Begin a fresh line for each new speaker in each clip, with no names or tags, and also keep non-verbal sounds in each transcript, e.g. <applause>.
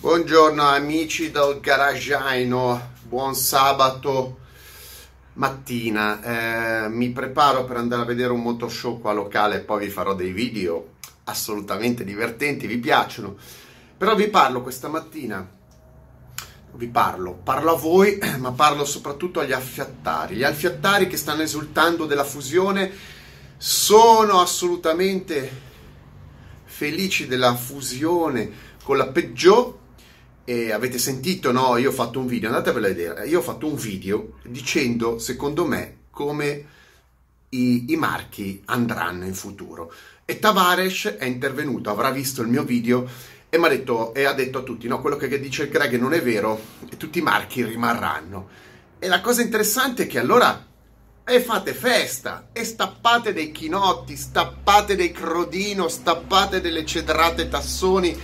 Buongiorno amici del garagiaino, buon sabato mattina. Eh, mi preparo per andare a vedere un motoshow qua locale, poi vi farò dei video assolutamente divertenti, vi piacciono. Però vi parlo questa mattina, vi parlo, parlo a voi, <clears throat> ma parlo soprattutto agli affiattari. Gli affiattari che stanno esultando della fusione sono assolutamente felici della fusione con la Peugeot e avete sentito, no? Io ho fatto un video, andatevelo a vedere. Io ho fatto un video dicendo, secondo me, come i, i marchi andranno in futuro. E Tavares è intervenuto, avrà visto il mio video e, ha detto, e ha detto a tutti: no, quello che dice il Greg non è vero, e tutti i marchi rimarranno. E la cosa interessante è che allora e fate festa e stappate dei chinotti, stappate dei crodino, stappate delle cedrate tassoni.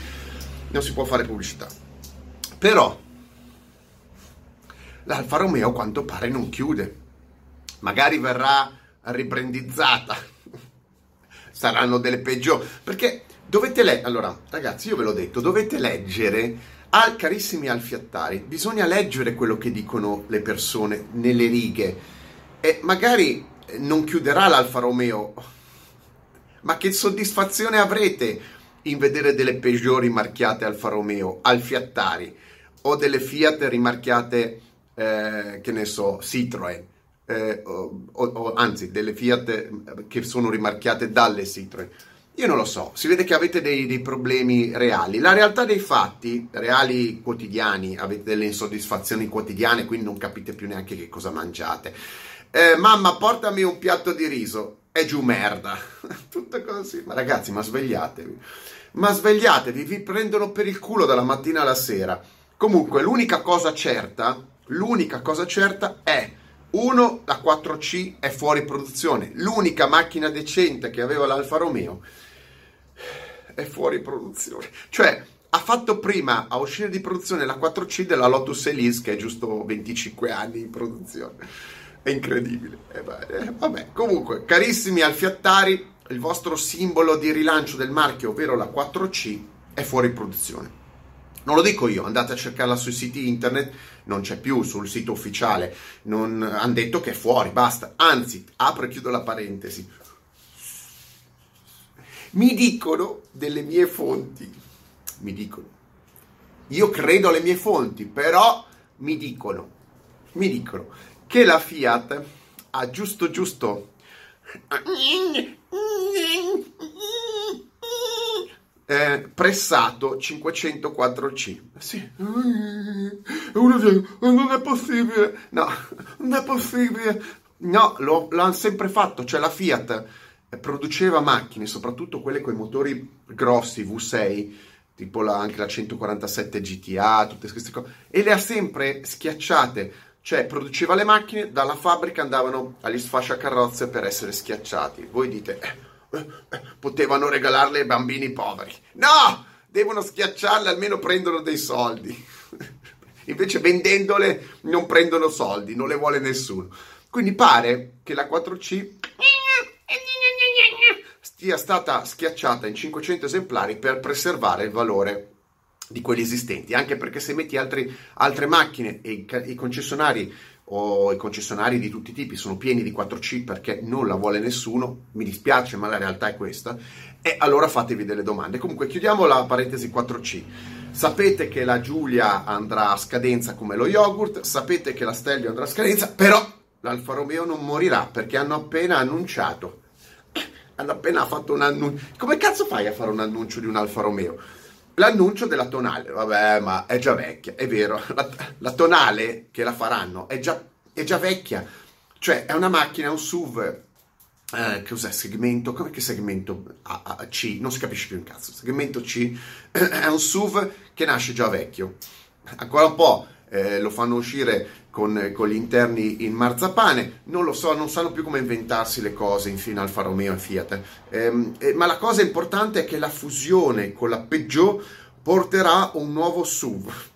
Non si può fare pubblicità. Però l'Alfa Romeo a quanto pare non chiude. Magari verrà ribrandizzata. <laughs> Saranno delle peggiori. Perché dovete leggere. Allora, ragazzi, io ve l'ho detto, dovete leggere. Al, carissimi alfiattari, bisogna leggere quello che dicono le persone nelle righe. E magari non chiuderà l'Alfa Romeo. Ma che soddisfazione avrete in vedere delle peggiori marchiate Alfa Romeo, alfiattari? O delle Fiat rimarchiate, eh, che ne so, Citroën, eh, o, o, anzi delle Fiat eh, che sono rimarchiate dalle Citroën. Io non lo so, si vede che avete dei, dei, problemi reali. La realtà dei fatti, reali quotidiani, avete delle insoddisfazioni quotidiane, quindi non capite più neanche che cosa mangiate. Eh, mamma, portami un piatto di riso. È giù merda. <laughs> Tutte così. Ma ragazzi, ma svegliatevi. Ma svegliatevi, vi prendono per il culo dalla mattina alla sera. Comunque, l'unica cosa certa, l'unica cosa certa è uno, la 4C è fuori produzione. L'unica macchina decente che aveva l'Alfa Romeo è fuori produzione. Cioè, ha fatto prima a uscire di produzione la 4C della Lotus Elise, che è giusto 25 anni in produzione. È incredibile. Eh, eh, vabbè, comunque, carissimi alfiattari, il vostro simbolo di rilancio del marchio, ovvero la 4C, è fuori produzione. Non lo dico io, andate a cercarla sui siti internet, non c'è più sul sito ufficiale, non, hanno detto che è fuori, basta. Anzi, apro e chiudo la parentesi. Mi dicono delle mie fonti, mi dicono, io credo alle mie fonti, però mi dicono, mi dicono che la Fiat ha giusto giusto eh, pressato 504C. Sì, uno dice, non è possibile, no, non è possibile. No, lo, l'hanno sempre fatto, cioè la Fiat produceva macchine, soprattutto quelle con i motori grossi, V6, tipo la, anche la 147 GTA, tutte queste cose, e le ha sempre schiacciate, cioè produceva le macchine, dalla fabbrica andavano agli sfasciacarrozze per essere schiacciati. Voi dite, eh, potevano regalarle ai bambini poveri. No! Devono schiacciarle, almeno prendono dei soldi. Invece vendendole non prendono soldi, non le vuole nessuno. Quindi pare che la 4C sia stata schiacciata in 500 esemplari per preservare il valore di quelli esistenti, anche perché se metti altri, altre macchine e i, i concessionari o i concessionari di tutti i tipi sono pieni di 4C perché non la vuole nessuno, mi dispiace ma la realtà è questa, e allora fatevi delle domande. Comunque chiudiamo la parentesi 4C. Sapete che la Giulia andrà a scadenza come lo yogurt, sapete che la Stelvio andrà a scadenza, però l'Alfa Romeo non morirà perché hanno appena annunciato, <coughs> hanno appena fatto un annuncio. Come cazzo fai a fare un annuncio di un Alfa Romeo? L'annuncio della tonale, vabbè, ma è già vecchia, è vero. <laughs> La, la tonale che la faranno è già, è già, vecchia. Cioè, è una macchina, un SUV. Eh, cos'è? Segmento? Come che segmento A, A, C? Non si capisce più un cazzo. Segmento C <clears throat> è un SUV che nasce già vecchio. Ancora un po' eh, lo fanno uscire con, con, gli interni in marzapane, non lo so, non sanno più come inventarsi le cose infine Alfa Romeo e Fiat. Ehm, eh, ma la cosa importante è che la fusione con la Peugeot porterà un nuovo SUV. <laughs>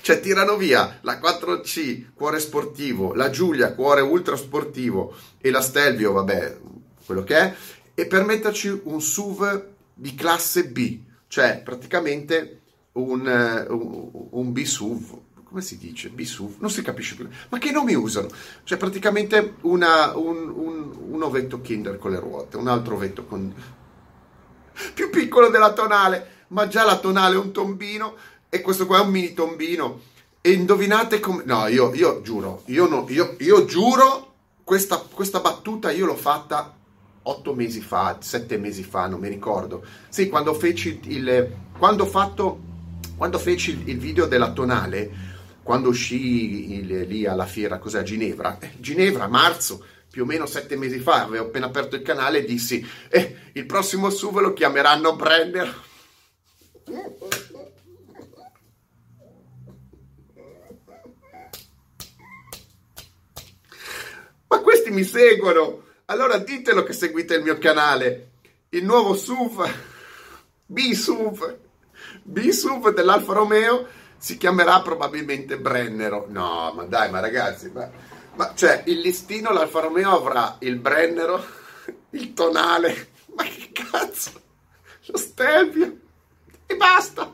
Cioè tirano via la 4C, cuore sportivo, la Giulia, cuore ultra sportivo e la Stelvio, vabbè, quello che è, e per metterci un SUV di classe B, cioè praticamente un, eh, un, un BSUV, come si dice? BSUV, non si capisce più. Ma che nomi usano? Cioè praticamente una, un, un, un ovetto Kinder con le ruote, un altro ovetto con... più piccolo della tonale, ma già la tonale è un tombino e questo qua è un mini tombino. E indovinate come... No, io, io giuro, io, no, io, io giuro, questa, questa battuta io l'ho fatta otto mesi fa, sette mesi fa, non mi ricordo. Sì, quando feci il... quando ho fatto... Quando feci il video della tonale, quando uscì lì alla fiera, cos'è, a Ginevra? Eh, Ginevra, marzo, più o meno sette mesi fa, avevo appena aperto il canale e dissi, eh, il prossimo SUV lo chiameranno Brenner. Ma questi mi seguono! Allora ditelo che seguite il mio canale. Il nuovo SUV, B-SUV, B-SUV dell'Alfa Romeo si chiamerà probabilmente Brennero. No, ma dai, ma ragazzi, ma, ma cioè il listino l'Alfa Romeo avrà il Brennero, <laughs> il tonale, <laughs> ma che cazzo? Lo Stelvio e basta.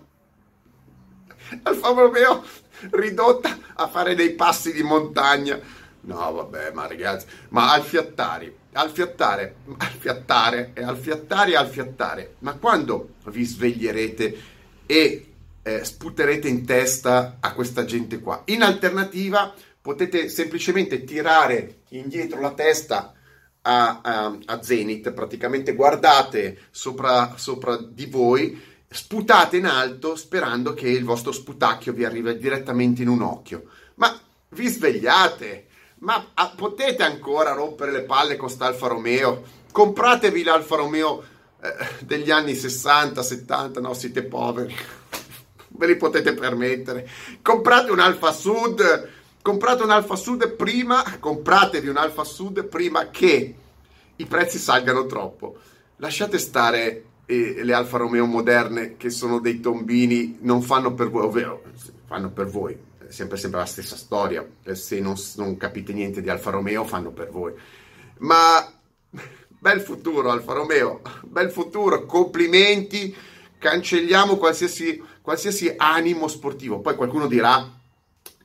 Alfa Romeo ridotta a fare dei passi di montagna. No, vabbè, ma ragazzi, ma al fiattari, al fiattare, al fiattare e al fiattare e al fiattare. Ma quando vi sveglierete e eh, sputerete in testa a questa gente qua? In alternativa potete semplicemente tirare indietro la testa a, a, a Zenith, praticamente guardate sopra, sopra di voi, sputate in alto sperando che il vostro sputacchio vi arrivi direttamente in un occhio. Ma vi svegliate? Ma ah, potete ancora rompere le palle con quest'Alfa Romeo? Compratevi l'Alfa Romeo eh, degli anni 60, 70, no, siete poveri. Ve li potete permettere. Comprate un Alfa Sud, comprate un Alfa Sud prima, compratevi un Alfa Sud prima che i prezzi salgano troppo. Lasciate stare eh, le Alfa Romeo moderne che sono dei tombini, non fanno per voi, ovvero fanno per voi, sempre, sempre la stessa storia. Eh, se non, non, capite niente di Alfa Romeo, fanno per voi. Ma bel futuro, Alfa Romeo, bel futuro, complimenti. Cancelliamo qualsiasi, qualsiasi animo sportivo. Poi qualcuno dirà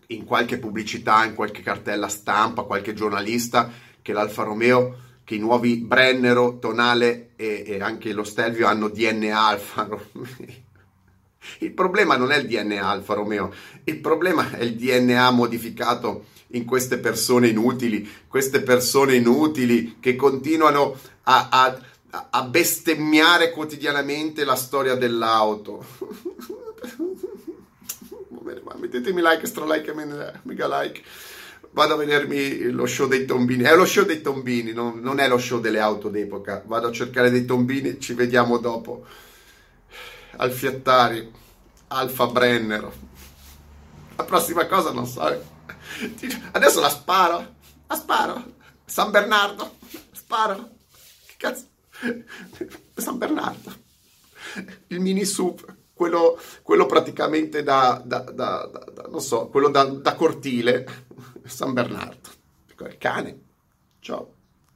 in qualche pubblicità, in qualche cartella stampa, qualche giornalista che l'Alfa Romeo, che i nuovi Brennero, Tonale e, e anche lo Stelvio hanno DNA Alfa Romeo. <laughs> Il problema non è il DNA Alfa Romeo, il problema è il DNA modificato in queste persone inutili, queste persone inutili che continuano a, a, a bestemmiare quotidianamente la storia dell'auto. <laughs> Mettetemi like, stra like e mega like. Vado a vedermi lo show dei tombini. È lo show dei tombini, non, non è lo show delle auto d'epoca. Vado a cercare dei tombini, ci vediamo dopo. Alfiattari, Alfa Brenner. La prossima cosa non so. Adesso la sparo. La sparo. San Bernardo. Sparo. Che cazzo? San Bernardo. Il mini sub. Quello, quello praticamente da, da, da, da, non so, quello da, cortile. <laughs> San Bernardo. Il cane. Ciao.